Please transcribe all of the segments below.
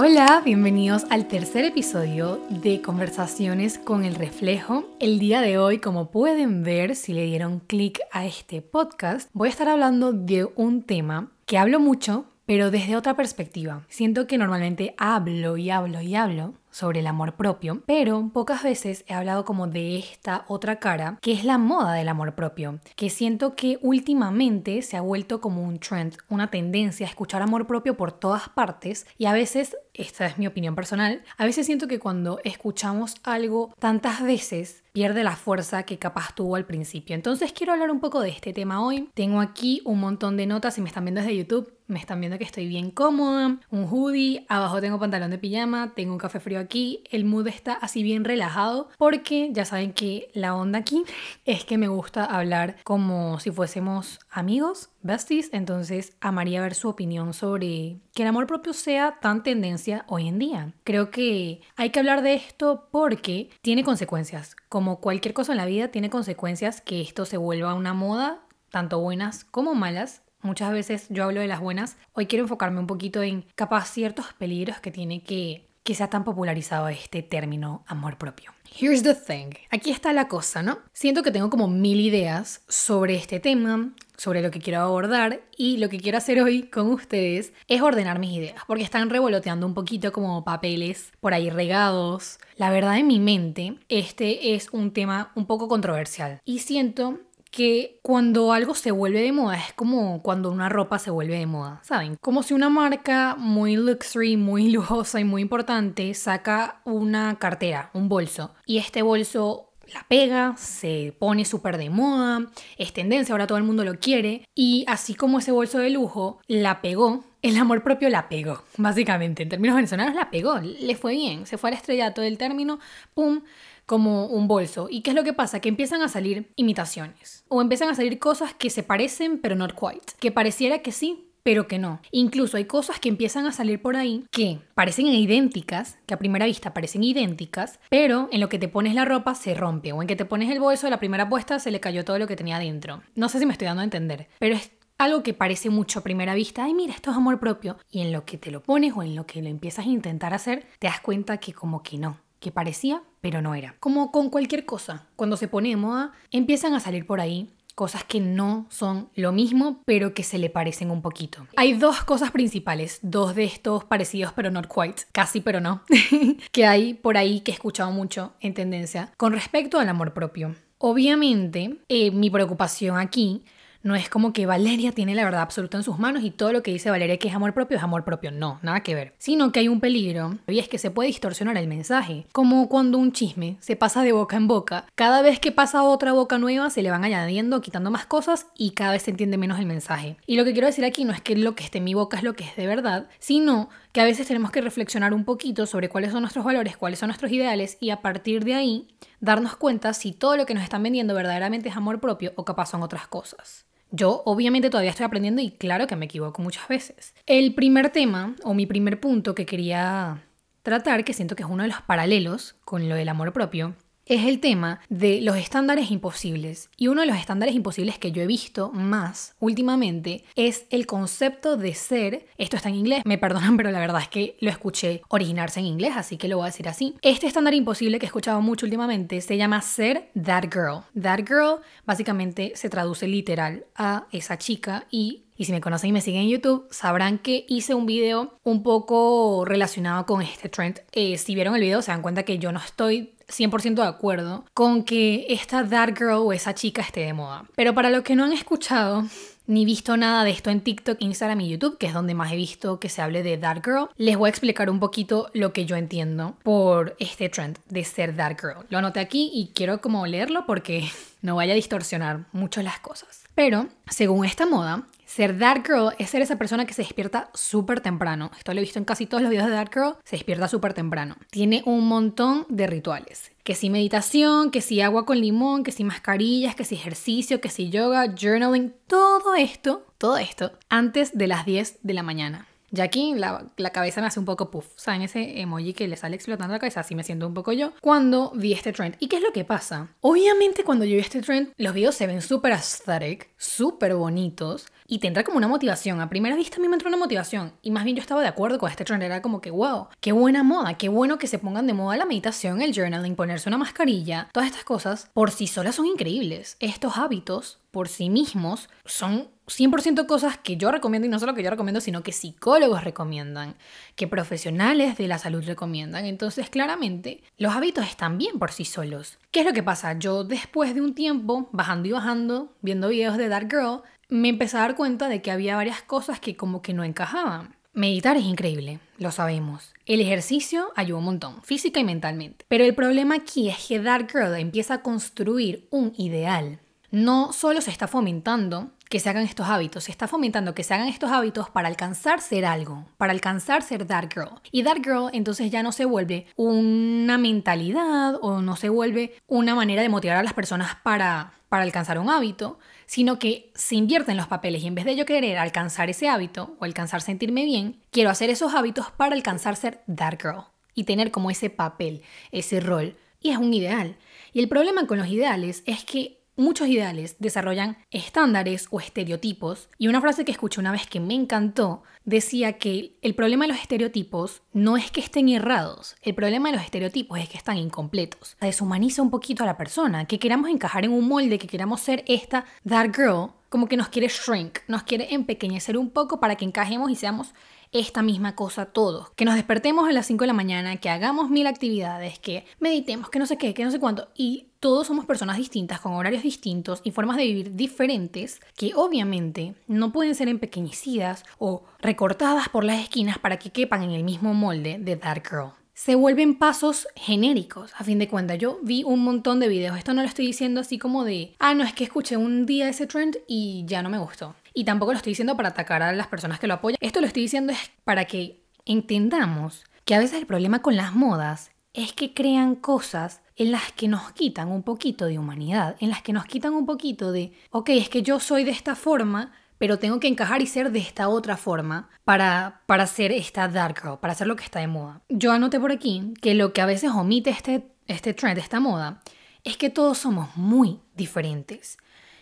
Hola, bienvenidos al tercer episodio de Conversaciones con el Reflejo. El día de hoy, como pueden ver si le dieron clic a este podcast, voy a estar hablando de un tema que hablo mucho, pero desde otra perspectiva. Siento que normalmente hablo y hablo y hablo sobre el amor propio, pero pocas veces he hablado como de esta otra cara, que es la moda del amor propio, que siento que últimamente se ha vuelto como un trend, una tendencia a escuchar amor propio por todas partes y a veces, esta es mi opinión personal, a veces siento que cuando escuchamos algo tantas veces pierde la fuerza que capaz tuvo al principio. Entonces quiero hablar un poco de este tema hoy. Tengo aquí un montón de notas, si me están viendo desde YouTube, me están viendo que estoy bien cómoda, un hoodie, abajo tengo pantalón de pijama, tengo un café frío aquí, el mood está así bien relajado porque ya saben que la onda aquí es que me gusta hablar como si fuésemos amigos, besties, entonces amaría ver su opinión sobre que el amor propio sea tan tendencia hoy en día. Creo que hay que hablar de esto porque tiene consecuencias, como cualquier cosa en la vida tiene consecuencias que esto se vuelva una moda, tanto buenas como malas, Muchas veces yo hablo de las buenas. Hoy quiero enfocarme un poquito en capaz ciertos peligros que tiene que que sea tan popularizado este término amor propio. Here's the thing. Aquí está la cosa, ¿no? Siento que tengo como mil ideas sobre este tema, sobre lo que quiero abordar y lo que quiero hacer hoy con ustedes es ordenar mis ideas, porque están revoloteando un poquito como papeles por ahí regados. La verdad en mi mente, este es un tema un poco controversial y siento que cuando algo se vuelve de moda es como cuando una ropa se vuelve de moda, ¿saben? Como si una marca muy luxury, muy lujosa y muy importante saca una cartera, un bolso, y este bolso la pega, se pone súper de moda, es tendencia, ahora todo el mundo lo quiere, y así como ese bolso de lujo la pegó, el amor propio la pegó, básicamente, en términos venezolanos la pegó, le fue bien, se fue al estrellato del término, ¡pum! Como un bolso. ¿Y qué es lo que pasa? Que empiezan a salir imitaciones. O empiezan a salir cosas que se parecen, pero not quite. Que pareciera que sí, pero que no. Incluso hay cosas que empiezan a salir por ahí que parecen idénticas, que a primera vista parecen idénticas, pero en lo que te pones la ropa se rompe. O en que te pones el bolso de la primera puesta se le cayó todo lo que tenía dentro. No sé si me estoy dando a entender, pero es algo que parece mucho a primera vista, ay mira, esto es amor propio, y en lo que te lo pones o en lo que lo empiezas a intentar hacer, te das cuenta que como que no, que parecía, pero no era. Como con cualquier cosa, cuando se pone de moda, empiezan a salir por ahí cosas que no son lo mismo, pero que se le parecen un poquito. Hay dos cosas principales, dos de estos parecidos, pero not quite, casi pero no, que hay por ahí que he escuchado mucho en tendencia con respecto al amor propio. Obviamente, eh, mi preocupación aquí no es como que Valeria tiene la verdad absoluta en sus manos y todo lo que dice Valeria que es amor propio es amor propio. No, nada que ver. Sino que hay un peligro y es que se puede distorsionar el mensaje. Como cuando un chisme se pasa de boca en boca. Cada vez que pasa otra boca nueva se le van añadiendo, quitando más cosas y cada vez se entiende menos el mensaje. Y lo que quiero decir aquí no es que lo que esté en mi boca es lo que es de verdad, sino que a veces tenemos que reflexionar un poquito sobre cuáles son nuestros valores, cuáles son nuestros ideales y a partir de ahí darnos cuenta si todo lo que nos están vendiendo verdaderamente es amor propio o capaz son otras cosas. Yo obviamente todavía estoy aprendiendo y claro que me equivoco muchas veces. El primer tema o mi primer punto que quería tratar, que siento que es uno de los paralelos con lo del amor propio, es el tema de los estándares imposibles. Y uno de los estándares imposibles que yo he visto más últimamente es el concepto de ser, esto está en inglés, me perdonan, pero la verdad es que lo escuché originarse en inglés, así que lo voy a decir así. Este estándar imposible que he escuchado mucho últimamente se llama ser that girl. That girl básicamente se traduce literal a esa chica y y si me conocen y me siguen en YouTube, sabrán que hice un video un poco relacionado con este trend. Eh, si vieron el video, se dan cuenta que yo no estoy 100% de acuerdo con que esta that girl o esa chica esté de moda. Pero para los que no han escuchado ni visto nada de esto en TikTok, Instagram y YouTube, que es donde más he visto que se hable de that girl, les voy a explicar un poquito lo que yo entiendo por este trend de ser that girl. Lo anoté aquí y quiero como leerlo porque no vaya a distorsionar mucho las cosas. Pero, según esta moda, ser Dark Girl es ser esa persona que se despierta súper temprano. Esto lo he visto en casi todos los videos de Dark Girl. Se despierta súper temprano. Tiene un montón de rituales. Que si meditación, que si agua con limón, que si mascarillas, que si ejercicio, que si yoga, journaling. Todo esto, todo esto, antes de las 10 de la mañana. Ya aquí la, cabeza me hace un poco puff. ¿Saben ese emoji que le sale explotando la cabeza? Así me siento un poco yo cuando vi este trend. ¿Y qué es lo que pasa? Obviamente cuando yo vi este trend, los videos se ven súper aesthetic, súper bonitos y tendrá como una motivación. A primera vista a mí me entró una motivación y más bien yo estaba de acuerdo con este trend. Era como que, wow, qué buena moda, qué bueno que se pongan de moda la meditación, el journaling, ponerse una mascarilla. Todas estas cosas por sí solas son increíbles. Estos hábitos por sí mismos son 100% cosas que yo recomiendo y no solo que yo recomiendo, sino que psicólogos recomiendan, que profesionales de la salud recomiendan. Entonces, claramente, los hábitos están bien por sí solos. ¿Qué es lo que pasa? Yo después de un tiempo, bajando y bajando, viendo videos de Dark Girl, me empecé a dar cuenta de que había varias cosas que como que no encajaban. Meditar es increíble, lo sabemos. El ejercicio ayuda un montón, física y mentalmente. Pero el problema aquí es que Dark Girl empieza a construir un ideal. No solo se está fomentando que se hagan estos hábitos. Se está fomentando que se hagan estos hábitos para alcanzar ser algo, para alcanzar ser Dark Girl. Y Dark Girl entonces ya no se vuelve una mentalidad o no se vuelve una manera de motivar a las personas para, para alcanzar un hábito, sino que se invierte en los papeles y en vez de yo querer alcanzar ese hábito o alcanzar sentirme bien, quiero hacer esos hábitos para alcanzar ser Dark Girl y tener como ese papel, ese rol. Y es un ideal. Y el problema con los ideales es que Muchos ideales desarrollan estándares o estereotipos y una frase que escuché una vez que me encantó decía que el problema de los estereotipos no es que estén errados, el problema de los estereotipos es que están incompletos. Deshumaniza un poquito a la persona, que queramos encajar en un molde, que queramos ser esta dark girl, como que nos quiere shrink, nos quiere empequeñecer un poco para que encajemos y seamos esta misma cosa todos. Que nos despertemos a las 5 de la mañana, que hagamos mil actividades, que meditemos, que no sé qué, que no sé cuánto. Y todos somos personas distintas, con horarios distintos y formas de vivir diferentes, que obviamente no pueden ser empequeñecidas o recortadas por las esquinas para que quepan en el mismo molde de Dark Girl se vuelven pasos genéricos. A fin de cuentas, yo vi un montón de videos. Esto no lo estoy diciendo así como de, ah, no, es que escuché un día ese trend y ya no me gustó. Y tampoco lo estoy diciendo para atacar a las personas que lo apoyan. Esto lo estoy diciendo es para que entendamos que a veces el problema con las modas es que crean cosas en las que nos quitan un poquito de humanidad, en las que nos quitan un poquito de, ok, es que yo soy de esta forma, pero tengo que encajar y ser de esta otra forma para, para ser esta dark girl, para hacer lo que está de moda. Yo anoté por aquí que lo que a veces omite este, este trend, esta moda, es que todos somos muy diferentes.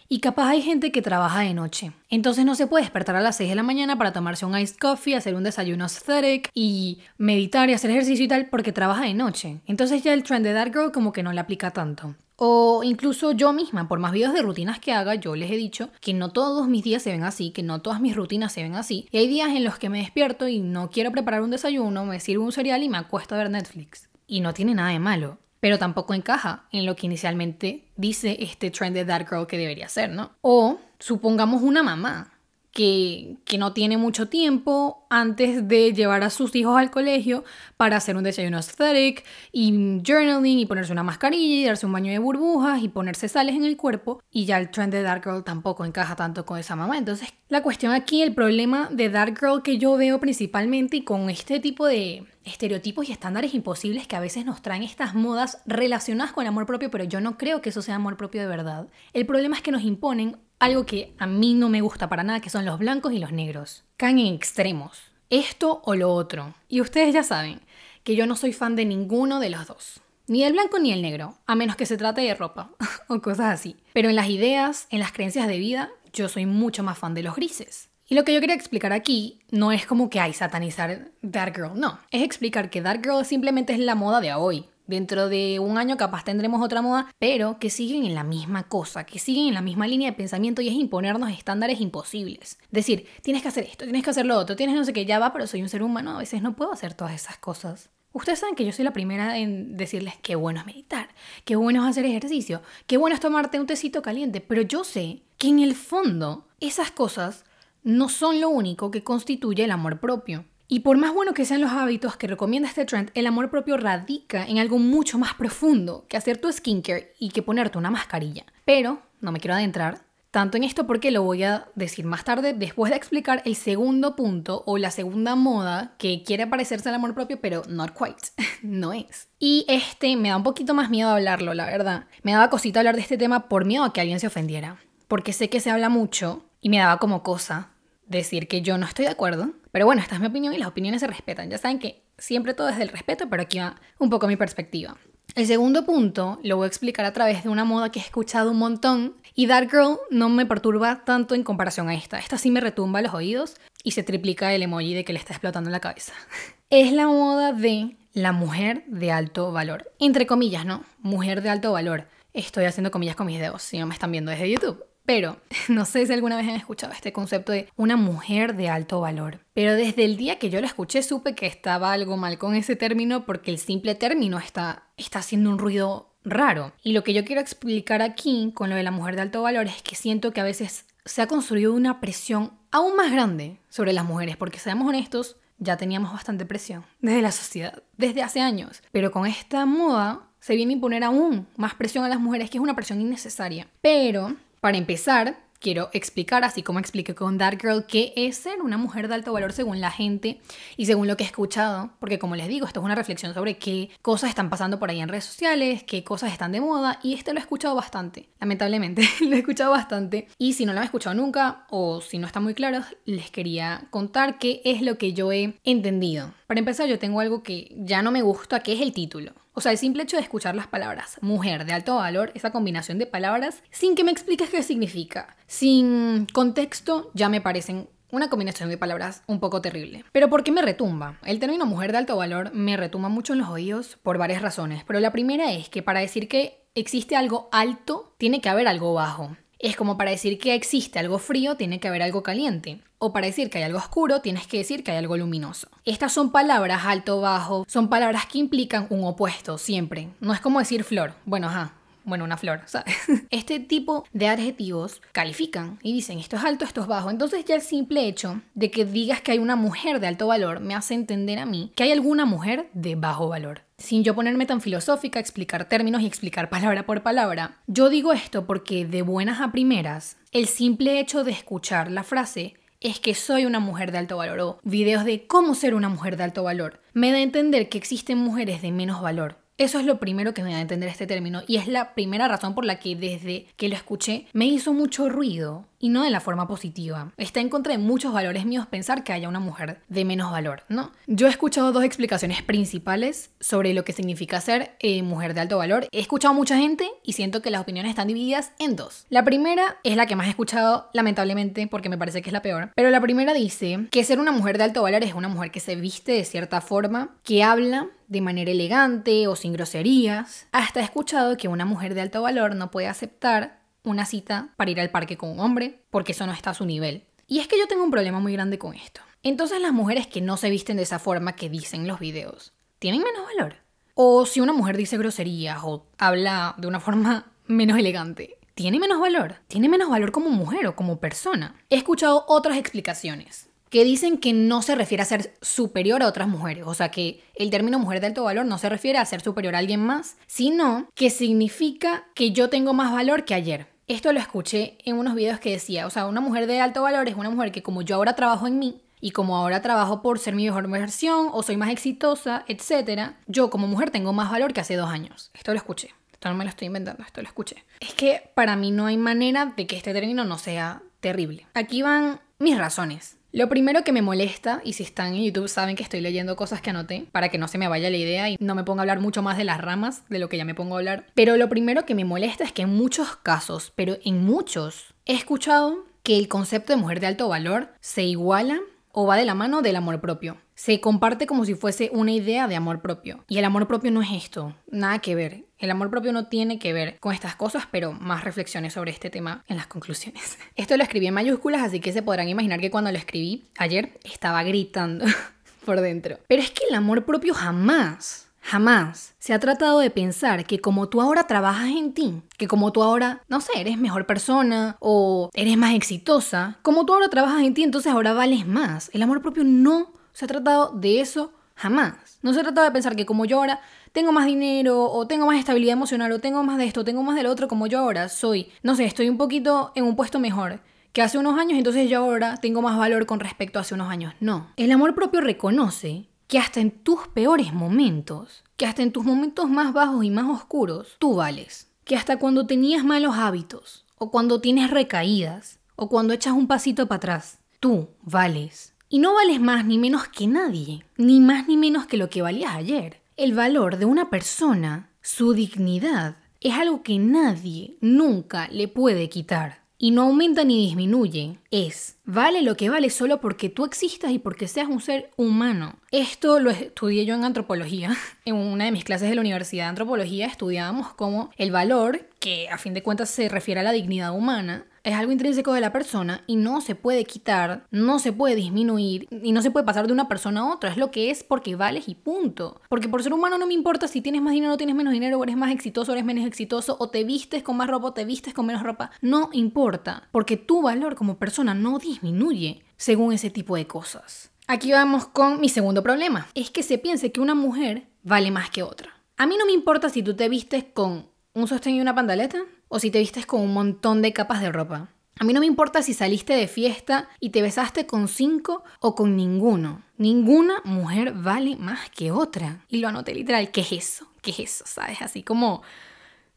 Y capaz hay gente que trabaja de noche. Entonces no se puede despertar a las 6 de la mañana para tomarse un iced coffee, hacer un desayuno aesthetic y meditar y hacer ejercicio y tal porque trabaja de noche. Entonces ya el trend de Dark Girl como que no le aplica tanto. O incluso yo misma, por más videos de rutinas que haga, yo les he dicho que no todos mis días se ven así, que no todas mis rutinas se ven así. Y hay días en los que me despierto y no quiero preparar un desayuno, me sirvo un cereal y me acuesto a ver Netflix. Y no tiene nada de malo, pero tampoco encaja en lo que inicialmente dice este trend de Dark Girl que debería ser, ¿no? O supongamos una mamá que, no tiene mucho tiempo antes de llevar a sus hijos al colegio para hacer un desayuno aesthetic y journaling y ponerse una mascarilla y darse un baño de burbujas y ponerse sales en el cuerpo y ya el trend de Dark Girl tampoco encaja tanto con esa mamá. Entonces la cuestión aquí, el problema de Dark Girl que yo veo principalmente y con este tipo de estereotipos y estándares imposibles que a veces nos traen estas modas relacionadas con el amor propio, pero yo no creo que eso sea amor propio de verdad. El problema es que nos imponen algo que a mí no me gusta para nada, que son los blancos y los negros. Caen en extremos. Esto o lo otro. Y ustedes ya saben que yo no soy fan de ninguno de los dos. Ni el blanco ni el negro, a menos que se trate de ropa o cosas así. Pero en las ideas, en las creencias de vida, yo soy mucho más fan de los grises. Y lo que yo quería explicar aquí no es como que hay satanizar Dark Girl, no. Es explicar que Dark Girl simplemente es la moda de hoy. Dentro de un año capaz tendremos otra moda, pero que siguen en la misma cosa, que siguen en la misma línea de pensamiento y es imponernos estándares imposibles. Decir, tienes que hacer esto, tienes que hacer lo otro, tienes no sé qué, ya va, pero soy un ser humano, a veces no puedo hacer todas esas cosas. Ustedes saben que yo soy la primera en decirles qué bueno es meditar, qué bueno es hacer ejercicio, qué bueno es tomarte un tecito caliente, pero yo sé que en el fondo esas cosas no son lo único que constituye el amor propio. Y por más bueno que sean los hábitos que recomienda este trend, el amor propio radica en algo mucho más profundo que hacer tu skincare y que ponerte una mascarilla. Pero no me quiero adentrar tanto en esto porque lo voy a decir más tarde después de explicar el segundo punto o la segunda moda que quiere parecerse al amor propio, pero not quite, no es. Y este me da un poquito más miedo hablarlo, la verdad. Me daba cosita hablar de este tema por miedo a que alguien se ofendiera, porque sé que se habla mucho y me daba como cosa decir que yo no estoy de acuerdo, Pero bueno, esta es mi opinión y las opiniones se respetan. Ya saben que siempre todo es del respeto, pero aquí va un poco mi perspectiva. El segundo punto lo voy a explicar a través de una moda que he escuchado un montón y That Girl no me perturba tanto en comparación a esta. Esta sí me retumba los oídos y se triplica el emoji de que le está explotando la cabeza. Es la moda de la mujer de alto valor. Entre comillas, ¿no? Mujer de alto valor. Estoy haciendo comillas con mis dedos si no me están viendo desde YouTube. Pero no sé si alguna vez han escuchado este concepto de una mujer de alto valor. Pero desde el día que yo lo escuché supe que estaba algo mal con ese término porque el simple término está, está haciendo un ruido raro. Y lo que yo quiero explicar aquí con lo de la mujer de alto valor es que siento que a veces se ha construido una presión aún más grande sobre las mujeres, porque seamos honestos, ya teníamos bastante presión desde la sociedad, desde hace años. Pero con esta moda se viene a imponer aún más presión a las mujeres, que es una presión innecesaria. Pero para empezar, quiero explicar, así como expliqué con That Girl, qué es ser una mujer de alto valor según la gente y según lo que he escuchado, porque como les digo, esto es una reflexión sobre qué cosas están pasando por ahí en redes sociales, qué cosas están de moda, y este lo he escuchado bastante, lamentablemente, lo he escuchado bastante, y si no lo han escuchado nunca, o si no está muy claro, les quería contar qué es lo que yo he entendido. Para empezar, yo tengo algo que ya no me gusta, que es el título. O sea, el simple hecho de escuchar las palabras mujer de alto valor, esa combinación de palabras, sin que me expliques qué significa, sin contexto, ya me parecen una combinación de palabras un poco terrible. Pero ¿por qué me retumba? El término mujer de alto valor me retumba mucho en los oídos por varias razones, pero la primera es que para decir que existe algo alto, tiene que haber algo bajo. Es como para decir que existe algo frío, tiene que haber algo caliente. O para decir que hay algo oscuro, tienes que decir que hay algo luminoso. Estas son palabras alto, bajo, son palabras que implican un opuesto, siempre. No es como decir flor. Bueno, ajá, bueno, una flor, ¿sabes? Este tipo de adjetivos califican y dicen esto es alto, esto es bajo. Entonces ya el simple hecho de que digas que hay una mujer de alto valor me hace entender a mí que hay alguna mujer de bajo valor. Sin yo ponerme tan filosófica, explicar términos y explicar palabra por palabra, yo digo esto porque de buenas a primeras, el simple hecho de escuchar la frase es que soy una mujer de alto valor o videos de cómo ser una mujer de alto valor me da a entender que existen mujeres de menos valor. Eso es lo primero que me da a entender este término y es la primera razón por la que desde que lo escuché me hizo mucho ruido y no de la forma positiva. Está en contra de muchos valores míos pensar que haya una mujer de menos valor, ¿no? Yo he escuchado dos explicaciones principales sobre lo que significa ser eh, mujer de alto valor. He escuchado mucha gente y siento que las opiniones están divididas en dos. La primera es la que más he escuchado, lamentablemente, porque me parece que es la peor. Pero la primera dice que ser una mujer de alto valor es una mujer que se viste de cierta forma, que habla de manera elegante o sin groserías. Hasta he escuchado que una mujer de alto valor no puede aceptar una cita para ir al parque con un hombre, porque eso no está a su nivel. Y es que yo tengo un problema muy grande con esto. Entonces las mujeres que no se visten de esa forma que dicen los videos, ¿tienen menos valor? O si una mujer dice groserías o habla de una forma menos elegante, ¿tiene menos valor? ¿Tiene menos valor como mujer o como persona? He escuchado otras explicaciones que dicen que no se refiere a ser superior a otras mujeres, o sea que el término mujer de alto valor no se refiere a ser superior a alguien más, sino que significa que yo tengo más valor que ayer. Esto lo escuché en unos videos que decía, o sea, una mujer de alto valor es una mujer que como yo ahora trabajo en mí, y como ahora trabajo por ser mi mejor versión o soy más exitosa, etc., yo como mujer tengo más valor que hace dos años. Esto lo escuché. Esto no me lo estoy inventando, esto lo escuché. Es que para mí no hay manera de que este término no sea terrible. Aquí van mis razones. Lo primero que me molesta, y si están en YouTube saben que estoy leyendo cosas que anoté para que no se me vaya la idea y no me ponga a hablar mucho más de las ramas de lo que ya me pongo a hablar. Pero lo primero que me molesta es que en muchos casos, pero en muchos, he escuchado que el concepto de mujer de alto valor se iguala o va de la mano del amor propio. Se comparte como si fuese una idea de amor propio. Y el amor propio no es esto, nada que ver. El amor propio no tiene que ver con estas cosas, pero más reflexiones sobre este tema en las conclusiones. Esto lo escribí en mayúsculas, así que se podrán imaginar que cuando lo escribí ayer estaba gritando por dentro. Pero es que el amor propio jamás Jamás se ha tratado de pensar que como tú ahora trabajas en ti, que como tú ahora, no sé, eres mejor persona o eres más exitosa, como tú ahora trabajas en ti, entonces ahora vales más. El amor propio no se ha tratado de eso jamás. No se ha tratado de pensar que como yo ahora tengo más dinero o tengo más estabilidad emocional o tengo más de esto, tengo más del otro, como yo ahora soy, no sé, estoy un poquito en un puesto mejor que hace unos años, entonces yo ahora tengo más valor con respecto a hace unos años. No. El amor propio reconoce que hasta en tus peores momentos, que hasta en tus momentos más bajos y más oscuros, tú vales. Que hasta cuando tenías malos hábitos, o cuando tienes recaídas, o cuando echas un pasito para atrás, tú vales. Y no vales más ni menos que nadie, ni más ni menos que lo que valías ayer. El valor de una persona, su dignidad, es algo que nadie nunca le puede quitar. Y no aumenta ni disminuye, es, vale lo que vale solo porque tú existas y porque seas un ser humano. Esto lo estudié yo en antropología. En una de mis clases de la Universidad de Antropología estudiábamos cómo el valor, que a fin de cuentas se refiere a la dignidad humana, es algo intrínseco de la persona y no se puede quitar, no se puede disminuir y no se puede pasar de una persona a otra. Es lo que es porque vales y punto. Porque por ser humano no me importa si tienes más dinero o tienes menos dinero, o eres más exitoso o eres menos exitoso, o te vistes con más ropa o te vistes con menos ropa. No importa. Porque tu valor como persona no disminuye según ese tipo de cosas. Aquí vamos con mi segundo problema. Es que se piense que una mujer vale más que otra. A mí no me importa si tú te vistes con un sostén y una pantaleta o si te vistes con un montón de capas de ropa. A mí no me importa si saliste de fiesta y te besaste con cinco o con ninguno. Ninguna mujer vale más que otra. Y lo anoté literal. ¿Qué es eso? ¿Qué es eso? ¿Sabes? Así como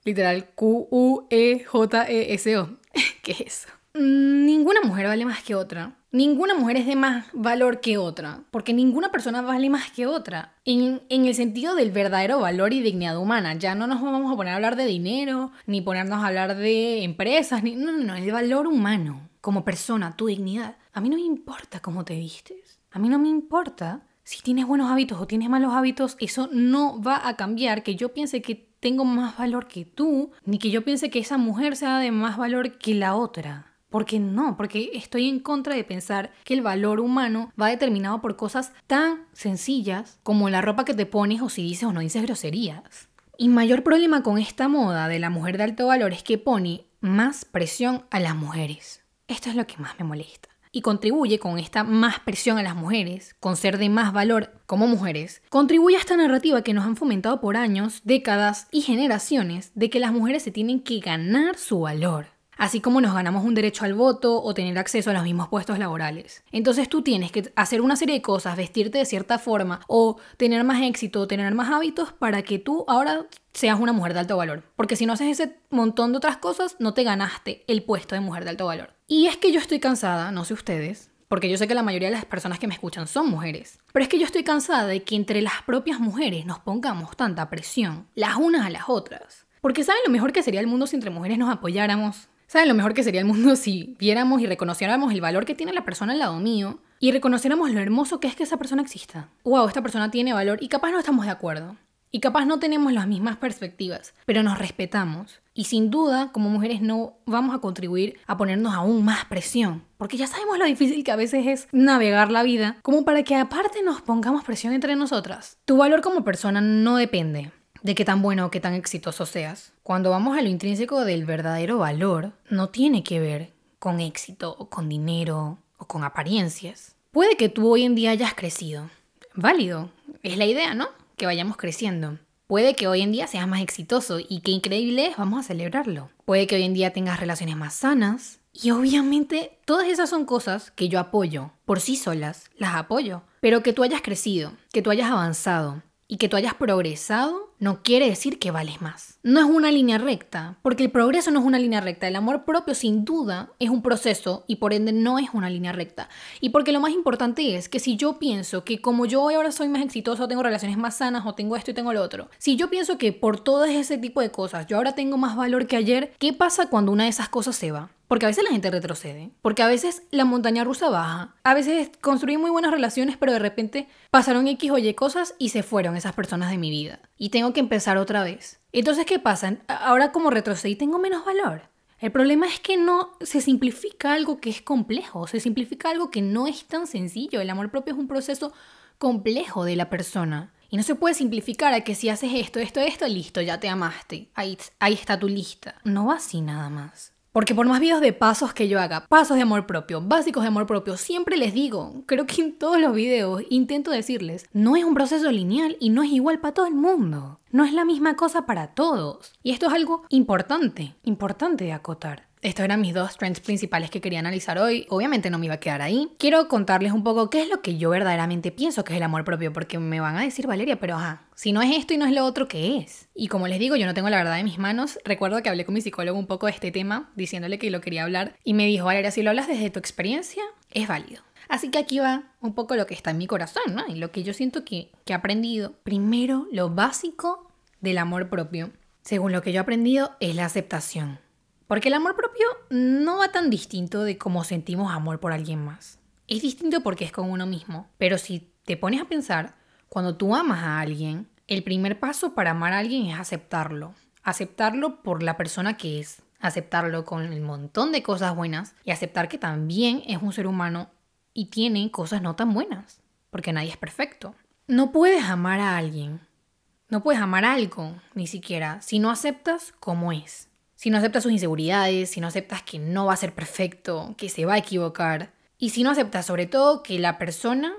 literal Q-U-E-J-E-S-O. ¿Qué es eso? Mm, ninguna mujer vale más que otra. Ninguna mujer es de más valor que otra, porque ninguna persona vale más que otra. En, en, el sentido del verdadero valor y dignidad humana. Ya no nos vamos a poner a hablar de dinero, ni ponernos a hablar de empresas, ni. No, no, no. El valor humano, como persona, tu dignidad. A mí no me importa cómo te vistes. A mí no me importa si tienes buenos hábitos o tienes malos hábitos. Eso no va a cambiar que yo piense que tengo más valor que tú, ni que yo piense que esa mujer sea de más valor que la otra. Porque no, porque estoy en contra de pensar que el valor humano va determinado por cosas tan sencillas como la ropa que te pones o si dices o no dices groserías. Y mayor problema con esta moda de la mujer de alto valor es que pone más presión a las mujeres. Esto es lo que más me molesta. Y contribuye con esta más presión a las mujeres, con ser de más valor como mujeres, contribuye a esta narrativa que nos han fomentado por años, décadas y generaciones de que las mujeres se tienen que ganar su valor así como nos ganamos un derecho al voto o tener acceso a los mismos puestos laborales. Entonces tú tienes que hacer una serie de cosas, vestirte de cierta forma o tener más éxito o tener más hábitos para que tú ahora seas una mujer de alto valor. Porque si no haces ese montón de otras cosas, no te ganaste el puesto de mujer de alto valor. Y es que yo estoy cansada, no sé ustedes, porque yo sé que la mayoría de las personas que me escuchan son mujeres. Pero es que yo estoy cansada de que entre las propias mujeres nos pongamos tanta presión, las unas a las otras. Porque ¿saben lo mejor que sería el mundo si entre mujeres nos apoyáramos? ¿Saben lo mejor que sería el mundo si viéramos y reconociéramos el valor que tiene la persona al lado mío y reconociéramos lo hermoso que es que esa persona exista? Wow, esta persona tiene valor y capaz no estamos de acuerdo. Y capaz no tenemos las mismas perspectivas, pero nos respetamos. Y sin duda, como mujeres no vamos a contribuir a ponernos aún más presión, porque ya sabemos lo difícil que a veces es navegar la vida, como para que aparte nos pongamos presión entre nosotras. Tu valor como persona no depende de qué tan bueno o qué tan exitoso seas. Cuando vamos a lo intrínseco del verdadero valor, no tiene que ver con éxito o con dinero o con apariencias. Puede que tú hoy en día hayas crecido. Válido. Es la idea, ¿no? Que vayamos creciendo. Puede que hoy en día seas más exitoso y qué increíble es, vamos a celebrarlo. Puede que hoy en día tengas relaciones más sanas. Y obviamente todas esas son cosas que yo apoyo. Por sí solas, las apoyo. Pero que tú hayas crecido, que tú hayas avanzado, y que tú hayas progresado no quiere decir que vales más. No es una línea recta, porque el progreso no es una línea recta. El amor propio sin duda es un proceso y por ende no es una línea recta. Y porque lo más importante es que si yo pienso que como yo ahora soy más exitoso, tengo relaciones más sanas o tengo esto y tengo lo otro, si yo pienso que por todo ese tipo de cosas yo ahora tengo más valor que ayer, ¿qué pasa cuando una de esas cosas se va? Porque a veces la gente retrocede, porque a veces la montaña rusa baja, a veces construí muy buenas relaciones, pero de repente pasaron X o Y cosas y se fueron esas personas de mi vida. Y tengo que empezar otra vez. Entonces, ¿qué pasa? Ahora como retrocedí tengo menos valor. El problema es que no se simplifica algo que es complejo, se simplifica algo que no es tan sencillo. El amor propio es un proceso complejo de la persona. Y no se puede simplificar a que si haces esto, esto, esto, listo, ya te amaste. Ahí, ahí está tu lista. No va así nada más. Porque por más videos de pasos que yo haga, pasos de amor propio, básicos de amor propio, siempre les digo, creo que en todos los videos intento decirles, no es un proceso lineal y no es igual para todo el mundo. No es la misma cosa para todos. Y esto es algo importante, importante de acotar. Estos eran mis dos trends principales que quería analizar hoy. Obviamente no me iba a quedar ahí. Quiero contarles un poco qué es lo que yo verdaderamente pienso que es el amor propio, porque me van a decir, Valeria, pero ajá, si no es esto y no es lo otro, ¿qué es? Y como les digo, yo no tengo la verdad en mis manos. Recuerdo que hablé con mi psicólogo un poco de este tema, diciéndole que lo quería hablar, y me dijo, Valeria, si lo hablas desde tu experiencia, es válido. Así que aquí va un poco lo que está en mi corazón, ¿no? Y lo que yo siento que, que he aprendido. Primero, lo básico del amor propio, según lo que yo he aprendido, es la aceptación. Porque el amor propio no va tan distinto de cómo sentimos amor por alguien más. Es distinto porque es con uno mismo. Pero si te pones a pensar, cuando tú amas a alguien, el primer paso para amar a alguien es aceptarlo. Aceptarlo por la persona que es. Aceptarlo con el montón de cosas buenas y aceptar que también es un ser humano y tiene cosas no tan buenas. Porque nadie es perfecto. No puedes amar a alguien. No puedes amar algo, ni siquiera, si no aceptas cómo es. Si no aceptas sus inseguridades, si no aceptas que no va a ser perfecto, que se va a equivocar. Y si no aceptas sobre todo que la persona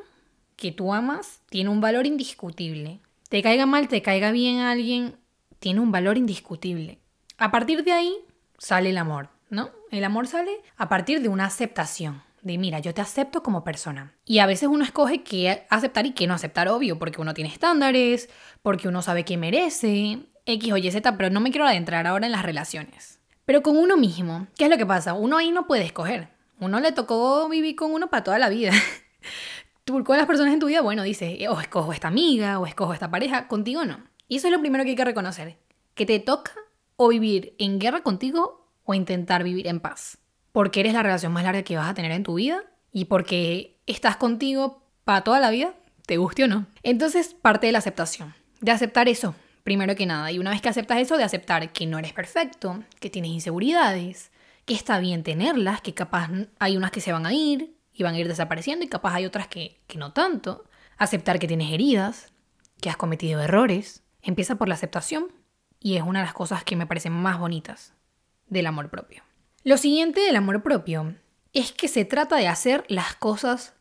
que tú amas tiene un valor indiscutible. Te caiga mal, te caiga bien alguien, tiene un valor indiscutible. A partir de ahí sale el amor, ¿no? El amor sale a partir de una aceptación. De mira, yo te acepto como persona. Y a veces uno escoge qué aceptar y qué no aceptar, obvio, porque uno tiene estándares, porque uno sabe qué merece, X o Y, Z, pero no me quiero adentrar ahora en las relaciones. Pero con uno mismo, ¿qué es lo que pasa? Uno ahí no puede escoger. Uno le tocó vivir con uno para toda la vida. Tú con las personas en tu vida, bueno, dices, o escojo esta amiga, o escojo esta pareja, contigo no. Y eso es lo primero que hay que reconocer, que te toca o vivir en guerra contigo o intentar vivir en paz. Porque eres la relación más larga que vas a tener en tu vida y porque estás contigo para toda la vida, te guste o no. Entonces, parte de la aceptación, de aceptar eso, primero que nada. Y una vez que aceptas eso, de aceptar que no eres perfecto, que tienes inseguridades, que está bien tenerlas, que capaz hay unas que se van a ir y van a ir desapareciendo y capaz hay otras que, que no tanto. Aceptar que tienes heridas, que has cometido errores. Empieza por la aceptación y es una de las cosas que me parecen más bonitas del amor propio. Lo siguiente del amor propio es que se trata de hacer las cosas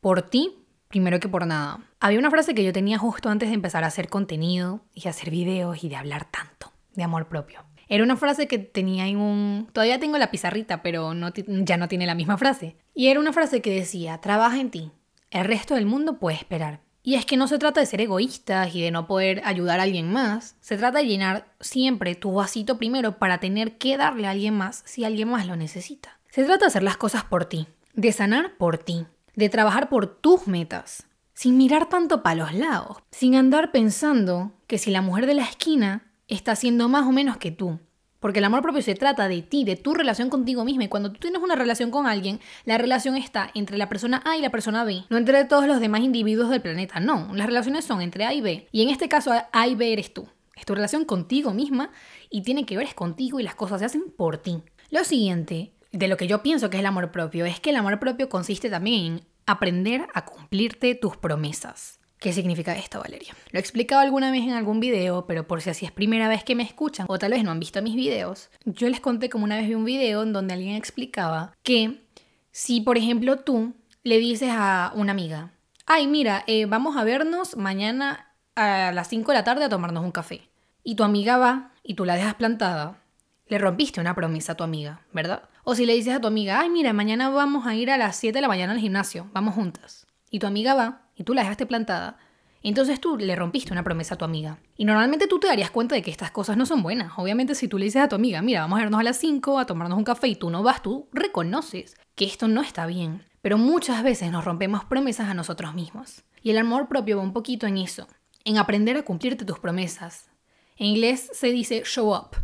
por ti primero que por nada. Había una frase que yo tenía justo antes de empezar a hacer contenido y hacer videos y de hablar tanto de amor propio. Era una frase que tenía en un... Todavía tengo la pizarrita, pero ya no tiene la misma frase. Y era una frase que decía, trabaja en ti. El resto del mundo puede esperar. Y es que no se trata de ser egoístas y de no poder ayudar a alguien más. Se trata de llenar siempre tu vasito primero para tener que darle a alguien más si alguien más lo necesita. Se trata de hacer las cosas por ti, de sanar por ti, de trabajar por tus metas, sin mirar tanto para los lados, sin andar pensando que si la mujer de la esquina está haciendo más o menos que tú. Porque el amor propio se trata de ti, de tu relación contigo misma. Y cuando tú tienes una relación con alguien, la relación está entre la persona A y la persona B, no entre todos los demás individuos del planeta. No, las relaciones son entre A y B. Y en este caso, A y B eres tú. Es tu relación contigo misma y tiene que ver es contigo y las cosas se hacen por ti. Lo siguiente de lo que yo pienso que es el amor propio es que el amor propio consiste también en aprender a cumplirte tus promesas. ¿Qué significa esto, Valeria? Lo he explicado alguna vez en algún video, pero por si así es primera vez que me escuchan o tal vez no han visto mis videos, yo les conté como una vez vi un video en donde alguien explicaba que si, por ejemplo, tú le dices a una amiga, ay, mira, eh, vamos a vernos mañana a las 5 de la tarde a tomarnos un café, y tu amiga va y tú la dejas plantada, le rompiste una promesa a tu amiga, ¿verdad? O si le dices a tu amiga, ay, mira, mañana vamos a ir a las 7 de la mañana al gimnasio, vamos juntas. Y tu amiga va y tú la dejaste plantada. Entonces tú le rompiste una promesa a tu amiga. Y normalmente tú te darías cuenta de que estas cosas no son buenas. Obviamente si tú le dices a tu amiga, mira, vamos a irnos a las 5 a tomarnos un café y tú no vas, tú reconoces que esto no está bien. Pero muchas veces nos rompemos promesas a nosotros mismos. Y el amor propio va un poquito en eso, en aprender a cumplirte tus promesas. En inglés se dice show up,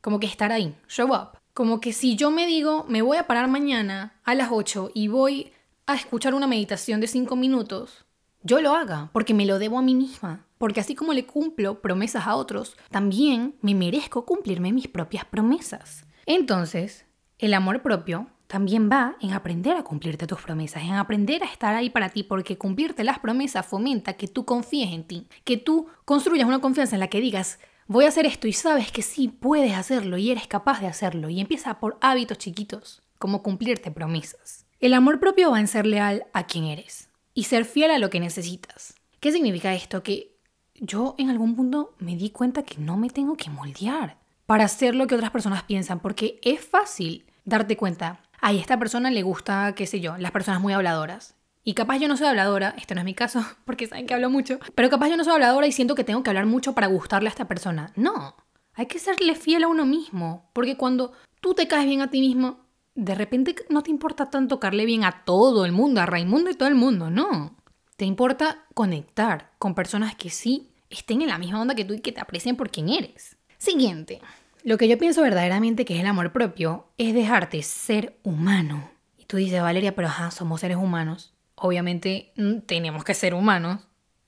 como que estar ahí, show up. Como que si yo me digo, me voy a parar mañana a las 8 y voy a escuchar una meditación de 5 minutos, yo lo haga, porque me lo debo a mí misma. Porque así como le cumplo promesas a otros, también me merezco cumplirme mis propias promesas. Entonces, el amor propio también va en aprender a cumplirte tus promesas, en aprender a estar ahí para ti, porque cumplirte las promesas fomenta que tú confíes en ti, que tú construyas una confianza en la que digas, voy a hacer esto y sabes que sí puedes hacerlo y eres capaz de hacerlo y empieza por hábitos chiquitos, como cumplirte promesas. El amor propio va en ser leal a quien eres y ser fiel a lo que necesitas. ¿Qué significa esto? Que yo en algún punto me di cuenta que no me tengo que moldear para hacer lo que otras personas piensan, porque es fácil darte cuenta, a esta persona le gusta, qué sé yo, las personas muy habladoras. Y capaz yo no soy habladora, este no es mi caso, porque saben que hablo mucho, pero capaz yo no soy habladora y siento que tengo que hablar mucho para gustarle a esta persona. No, hay que serle fiel a uno mismo, porque cuando tú te caes bien a ti mismo, de repente no te importa tanto tocarle bien a todo el mundo, a Raimundo y todo el mundo, no. Te importa conectar con personas que sí estén en la misma onda que tú y que te aprecien por quien eres. Siguiente. Lo que yo pienso verdaderamente que es el amor propio es dejarte ser humano. Y tú dices, Valeria, pero ajá, somos seres humanos. Obviamente mm, tenemos que ser humanos.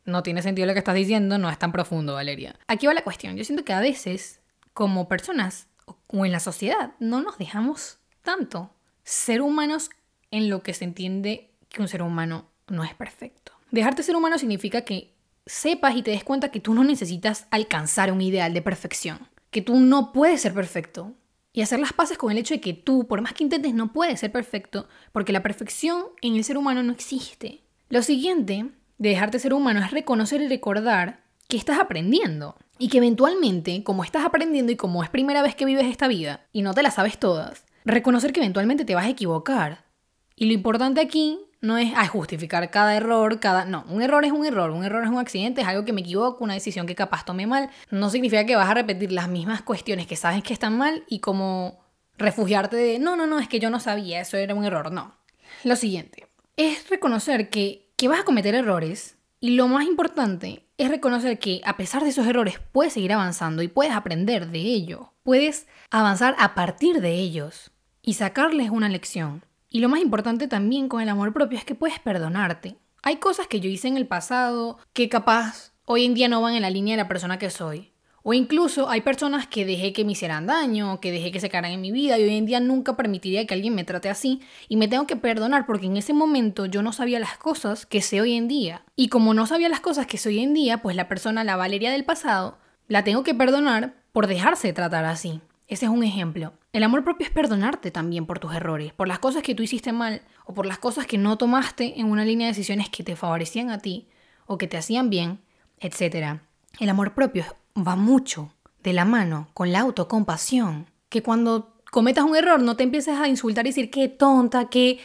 No tiene sentido lo que estás diciendo, no es tan profundo, Valeria. Aquí va la cuestión. Yo siento que a veces, como personas o en la sociedad, no nos dejamos tanto ser humanos en lo que se entiende que un ser humano no es perfecto. Dejarte ser humano significa que sepas y te des cuenta que tú no necesitas alcanzar un ideal de perfección, que tú no puedes ser perfecto. Y hacer las paces con el hecho de que tú, por más que intentes, no puedes ser perfecto, porque la perfección en el ser humano no existe. Lo siguiente de dejarte ser humano es reconocer y recordar que estás aprendiendo. Y que eventualmente, como estás aprendiendo y como es primera vez que vives esta vida y no te la sabes todas, reconocer que eventualmente te vas a equivocar. Y lo importante aquí no es justificar cada error, cada... No, un error es un error, un error es un accidente, es algo que me equivoco, una decisión que capaz tomé mal. No significa que vas a repetir las mismas cuestiones que sabes que están mal y como refugiarte de, no, no, no, es que yo no sabía, eso era un error. No. Lo siguiente, es reconocer que, que vas a cometer errores y lo más importante es reconocer que a pesar de esos errores puedes seguir avanzando y puedes aprender de ello. Puedes avanzar a partir de ellos y sacarles una lección. Y lo más importante también con el amor propio es que puedes perdonarte. Hay cosas que yo hice en el pasado que capaz hoy en día no van en la línea de la persona que soy. O incluso hay personas que dejé que me hicieran daño, que dejé que se quedaran en mi vida y hoy en día nunca permitiría que alguien me trate así y me tengo que perdonar porque en ese momento yo no sabía las cosas que sé hoy en día. Y como no sabía las cosas que sé hoy en día, pues la persona, la Valeria del pasado, la tengo que perdonar por dejarse tratar así. Ese es un ejemplo. El amor propio es perdonarte también por tus errores, por las cosas que tú hiciste mal o por las cosas que no tomaste en una línea de decisiones que te favorecían a ti o que te hacían bien, etc. El amor propio va mucho de la mano con la autocompasión. Que cuando cometas un error no te empieces a insultar y decir qué tonta, qué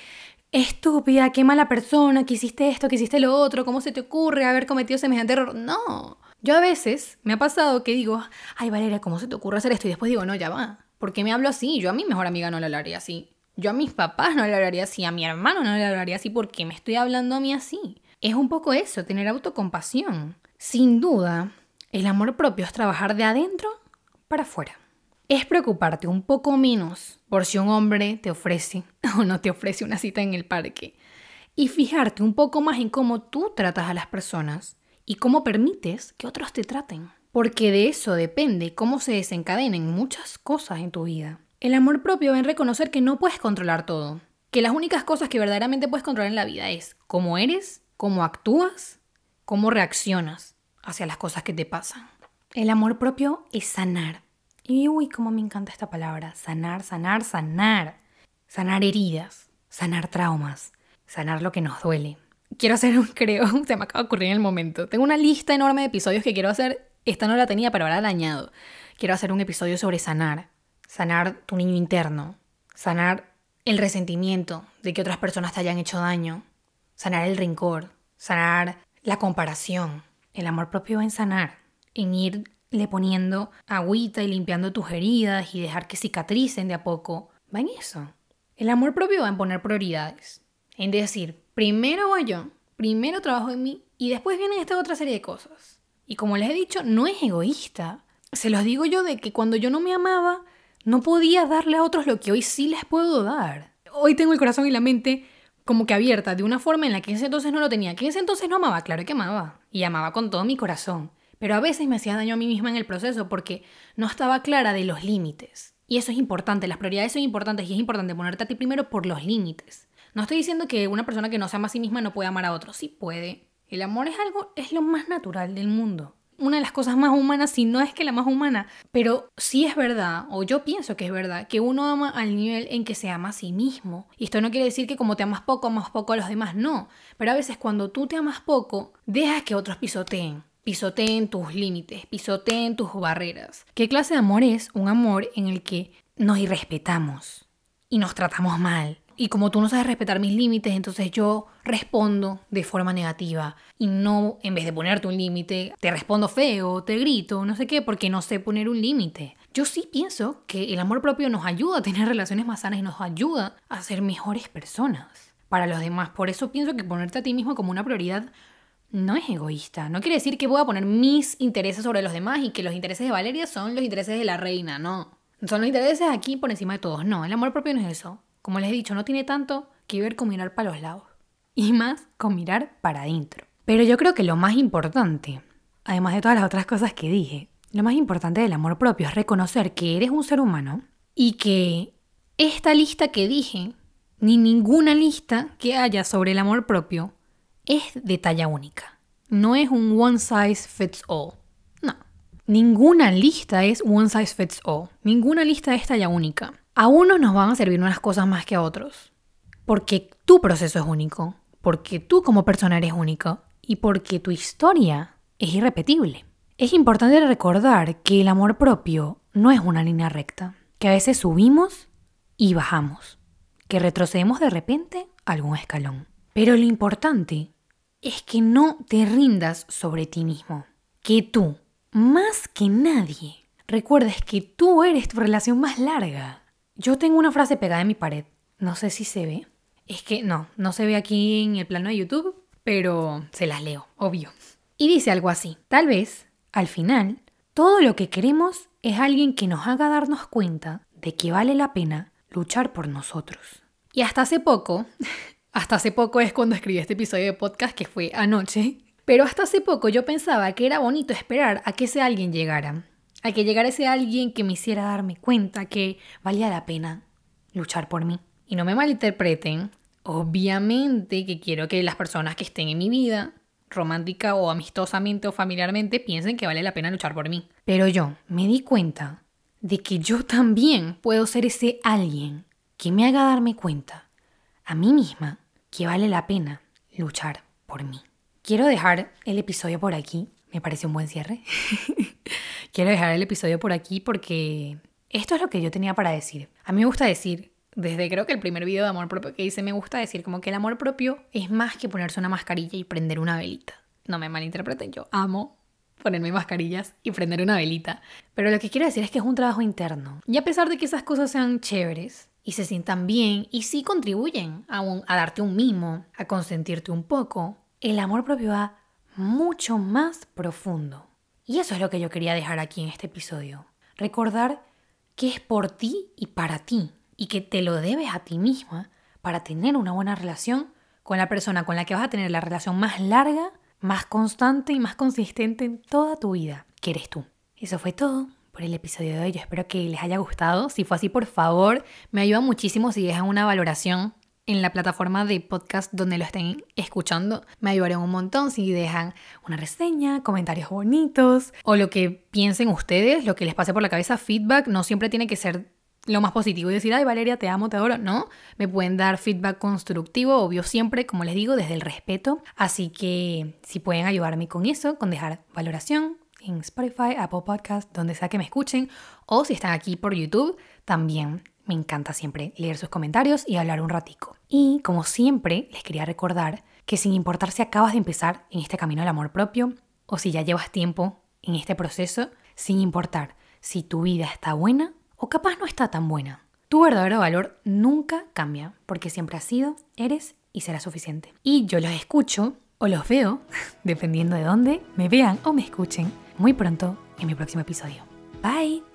estúpida, qué mala persona, que hiciste esto, que hiciste lo otro, cómo se te ocurre haber cometido semejante error. No, yo a veces me ha pasado que digo, ay Valeria, ¿cómo se te ocurre hacer esto? Y después digo, no, ya va. ¿Por qué me hablo así? Yo a mi mejor amiga no le hablaría así. Yo a mis papás no le hablaría así. A mi hermano no le hablaría así. ¿Por qué me estoy hablando a mí así? Es un poco eso, tener autocompasión. Sin duda, el amor propio es trabajar de adentro para afuera. Es preocuparte un poco menos por si un hombre te ofrece o no te ofrece una cita en el parque. Y fijarte un poco más en cómo tú tratas a las personas y cómo permites que otros te traten. Porque de eso depende cómo se desencadenen muchas cosas en tu vida. El amor propio en reconocer que no puedes controlar todo. Que las únicas cosas que verdaderamente puedes controlar en la vida es cómo eres, cómo actúas, cómo reaccionas hacia las cosas que te pasan. El amor propio es sanar. Y uy, cómo me encanta esta palabra. Sanar, sanar, sanar. Sanar heridas, sanar traumas, sanar lo que nos duele, quiero hacer un, creo, se me acaba de ocurrir en el momento. Tengo una lista enorme de episodios que quiero hacer. Esta no la tenía, pero ahora la añado. Quiero hacer un episodio sobre sanar. Sanar tu niño interno. Sanar el resentimiento de que otras personas te hayan hecho daño. Sanar el rencor. Sanar la comparación. El amor propio en sanar. En irle poniendo agüita y limpiando tus heridas y dejar que cicatricen de a poco. Va en eso. El amor propio va en poner prioridades. En decir, primero voy yo, primero trabajo en mí y después viene esta otra serie de cosas. Y como les he dicho, no es egoísta. Se los digo yo de que cuando yo no me amaba, no podía darle a otros lo que hoy sí les puedo dar. Hoy tengo el corazón y la mente como que abierta de una forma en la que ese entonces no lo tenía. Que ese entonces no amaba, claro que amaba. Y amaba con todo mi corazón. Pero a veces me hacía daño a mí misma en el proceso porque no estaba clara de los límites. Y eso es importante, las prioridades son importantes y es importante ponerte a ti primero por los límites. No estoy diciendo que una persona que no se ama a sí misma no puede amar a otro. Sí puede. El amor es algo, es lo más natural del mundo. Una de las cosas más humanas, si no es que la más humana. Pero sí es verdad, o yo pienso que es verdad, que uno ama al nivel en que se ama a sí mismo. Y esto no quiere decir que como te amas poco, amas poco a los demás, no. Pero a veces cuando tú te amas poco, dejas que otros pisoteen pisoteen tus límites, pisoteen tus barreras. ¿Qué clase de amor es? Un amor en el que nos irrespetamos y nos tratamos mal Y como tú no sabes respetar mis límites, entonces yo respondo de forma negativa. Y no, en vez de ponerte un límite, te respondo feo, te grito, no sé qué, porque no sé poner un límite. Yo sí pienso que el amor propio nos ayuda a tener relaciones más sanas y nos ayuda a ser mejores personas para los demás. Por eso pienso que ponerte a ti mismo como una prioridad no es egoísta. No quiere decir que voy a poner mis intereses sobre los demás y que los intereses de Valeria son los intereses de la reina, no. Son los intereses aquí por encima de todos. No, el amor propio no es eso. Como les he dicho, no tiene tanto que ver con mirar para los lados. Y más con mirar para adentro. Pero yo creo que lo más importante, además de todas las otras cosas que dije, lo más importante del amor propio es reconocer que eres un ser humano y que esta lista que dije, ni ninguna lista que haya sobre el amor propio, es de talla única. No es un one size fits all. No. Ninguna lista es one size fits all. Ninguna lista es talla única. A unos nos van a servir unas cosas más que a otros. Porque tu proceso es único. Porque tú como persona eres único. Y porque tu historia es irrepetible. Es importante recordar que el amor propio no es una línea recta. Que a veces subimos y bajamos. Que retrocedemos de repente algún escalón. Pero lo importante es que no te rindas sobre ti mismo. Que tú, más que nadie, recuerdes que tú eres tu relación más larga. Yo tengo una frase pegada en mi pared. No sé si se ve. Es que no, no se ve aquí en el plano de YouTube, pero se las leo, obvio. Y dice algo así. Tal vez, al final, todo lo que queremos es alguien que nos haga darnos cuenta de que vale la pena luchar por nosotros. Y hasta hace poco, hasta hace poco es cuando escribí este episodio de podcast que fue anoche. Pero hasta hace poco yo pensaba que era bonito esperar a que ese alguien llegara. A que llegara ese alguien que me hiciera darme cuenta que valía la pena luchar por mí. Y no me malinterpreten, obviamente que quiero que las personas que estén en mi vida, romántica o amistosamente o familiarmente, piensen que vale la pena luchar por mí. Pero yo me di cuenta de que yo también puedo ser ese alguien que me haga darme cuenta a mí misma que vale la pena luchar por mí. Quiero dejar el episodio por aquí. Me parece un buen cierre. Quiero dejar el episodio por aquí porque esto es lo que yo tenía para decir. A mí me gusta decir, desde creo que el primer video de amor propio que hice, me gusta decir como que el amor propio es más que ponerse una mascarilla y prender una velita. No me malinterpreten, yo amo ponerme mascarillas y prender una velita. Pero lo que quiero decir es que es un trabajo interno. Y a pesar de que esas cosas sean chéveres, y se sientan bien y sí contribuyen a, a darte un mimo, a consentirte un poco, el amor propio va mucho más profundo. Y eso es lo que yo quería dejar aquí en este episodio. Recordar que es por ti y para ti y que te lo debes a ti misma para tener una buena relación con la persona con la que vas a tener la relación más larga, más constante y más consistente en toda tu vida, que eres tú. Eso fue todo por el episodio de hoy. Yo espero que les haya gustado. Si fue así, por favor, me ayuda muchísimo si dejan una valoración en la plataforma de podcast donde lo estén escuchando. Me ayudarían un montón si dejan una reseña, comentarios bonitos o lo que piensen ustedes, lo que les pase por la cabeza, feedback. No siempre tiene que ser lo más positivo y decir, ay Valeria, te amo, te adoro. No, me pueden dar feedback constructivo, obvio siempre, como les digo, desde el respeto. Así que si pueden ayudarme con eso, con dejar valoración, en Spotify, Apple Podcast, donde sea que me escuchen, o si están aquí por YouTube, también me encanta siempre leer sus comentarios y hablar un ratico. Y como siempre, les quería recordar que sin importar si acabas de empezar en este camino del amor propio o si ya llevas tiempo en este proceso, sin importar si tu vida está buena o capaz no está tan buena, tu verdadero valor nunca cambia porque siempre has sido, eres y será suficiente. Y yo los escucho o los veo, dependiendo de dónde me vean o me escuchen muy pronto en mi próximo episodio. Bye.